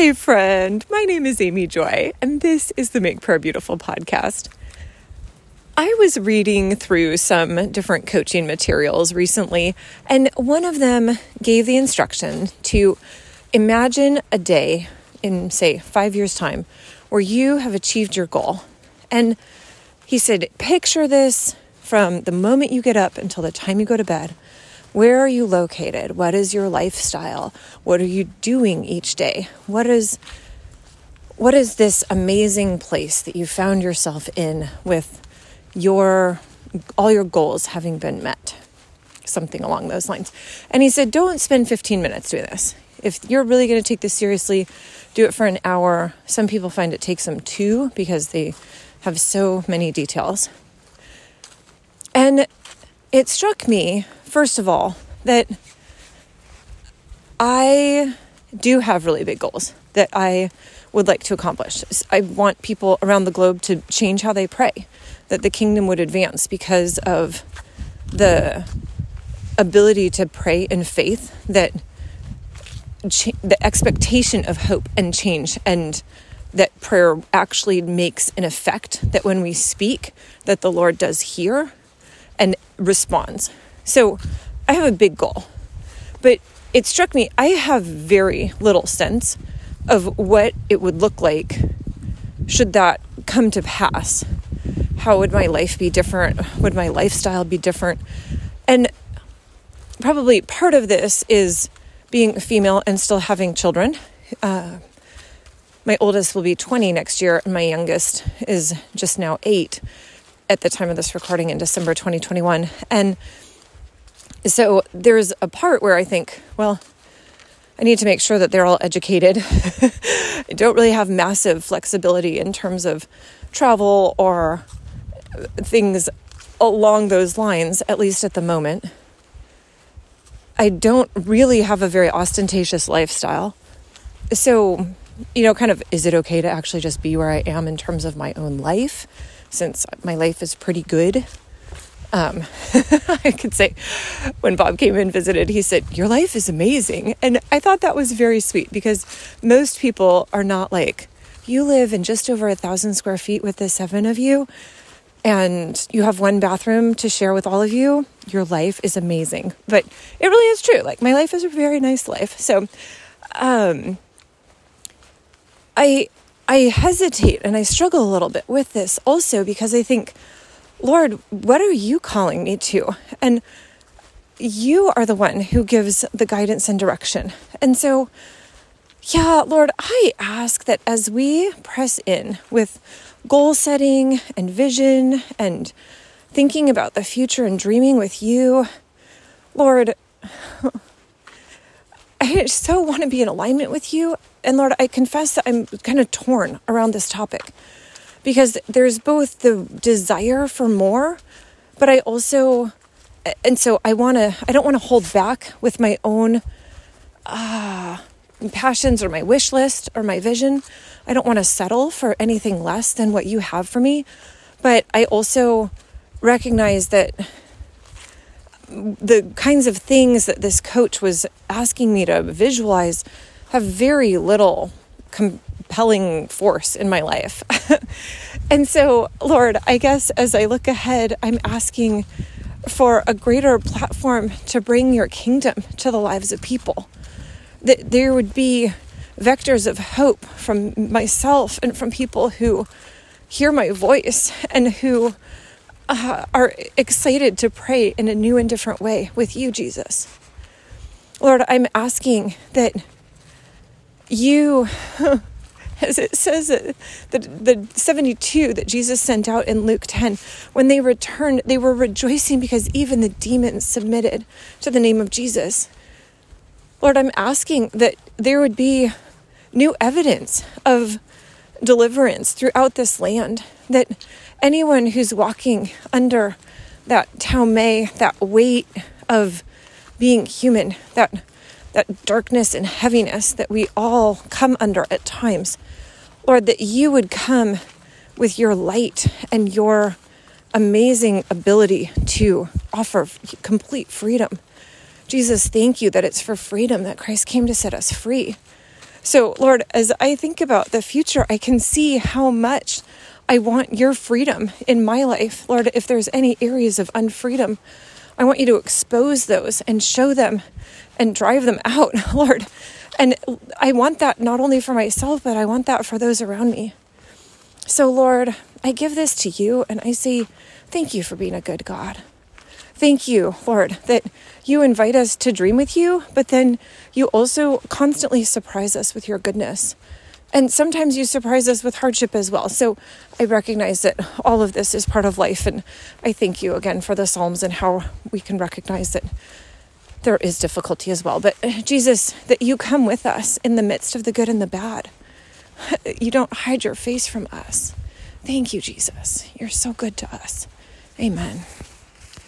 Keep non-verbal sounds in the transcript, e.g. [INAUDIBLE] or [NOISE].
Hi, friend. My name is Amy Joy, and this is the Make Prayer Beautiful podcast. I was reading through some different coaching materials recently, and one of them gave the instruction to imagine a day in, say, five years' time where you have achieved your goal. And he said, picture this from the moment you get up until the time you go to bed. Where are you located? What is your lifestyle? What are you doing each day? What is what is this amazing place that you found yourself in with your all your goals having been met? Something along those lines. And he said, "Don't spend 15 minutes doing this. If you're really going to take this seriously, do it for an hour. Some people find it takes them 2 because they have so many details." And it struck me first of all, that I do have really big goals that I would like to accomplish. I want people around the globe to change how they pray, that the kingdom would advance because of the ability to pray in faith, that cha- the expectation of hope and change and that prayer actually makes an effect that when we speak that the Lord does hear and responds. So I have a big goal, but it struck me I have very little sense of what it would look like should that come to pass. How would my life be different? Would my lifestyle be different? And probably part of this is being a female and still having children. Uh, my oldest will be 20 next year, and my youngest is just now eight at the time of this recording in December 2021. And so there's a part where I think, well, I need to make sure that they're all educated. [LAUGHS] I don't really have massive flexibility in terms of travel or things along those lines, at least at the moment. I don't really have a very ostentatious lifestyle. So, you know, kind of, is it okay to actually just be where I am in terms of my own life? Since my life is pretty good um, [LAUGHS] I could say when Bob came and visited, he said, Your life is amazing. And I thought that was very sweet because most people are not like, You live in just over a thousand square feet with the seven of you, and you have one bathroom to share with all of you. Your life is amazing. But it really is true. Like, my life is a very nice life. So, um, I, I hesitate and I struggle a little bit with this also because I think, Lord, what are you calling me to? And you are the one who gives the guidance and direction. And so, yeah, Lord, I ask that as we press in with goal setting and vision and thinking about the future and dreaming with you, Lord, I so want to be in alignment with you. And Lord, I confess that I'm kind of torn around this topic because there's both the desire for more, but I also, and so I want to, I don't want to hold back with my own uh, passions or my wish list or my vision. I don't want to settle for anything less than what you have for me. But I also recognize that the kinds of things that this coach was asking me to visualize have very little compelling force in my life. [LAUGHS] and so, Lord, I guess as I look ahead, I'm asking for a greater platform to bring your kingdom to the lives of people. That there would be vectors of hope from myself and from people who hear my voice and who uh, are excited to pray in a new and different way with you, Jesus. Lord, I'm asking that you [LAUGHS] as it says that the, the 72 that Jesus sent out in Luke 10, when they returned, they were rejoicing because even the demons submitted to the name of Jesus. Lord, I'm asking that there would be new evidence of deliverance throughout this land, that anyone who's walking under that taumei, that weight of being human, that that darkness and heaviness that we all come under at times. Lord, that you would come with your light and your amazing ability to offer complete freedom. Jesus, thank you that it's for freedom that Christ came to set us free. So, Lord, as I think about the future, I can see how much I want your freedom in my life. Lord, if there's any areas of unfreedom, I want you to expose those and show them and drive them out, [LAUGHS] Lord. And I want that not only for myself, but I want that for those around me. So, Lord, I give this to you and I say, thank you for being a good God. Thank you, Lord, that you invite us to dream with you, but then you also constantly surprise us with your goodness. And sometimes you surprise us with hardship as well. So I recognize that all of this is part of life. And I thank you again for the Psalms and how we can recognize that there is difficulty as well. But eh, Jesus, that you come with us in the midst of the good and the bad. [LAUGHS] You don't hide your face from us. Thank you, Jesus. You're so good to us. Amen.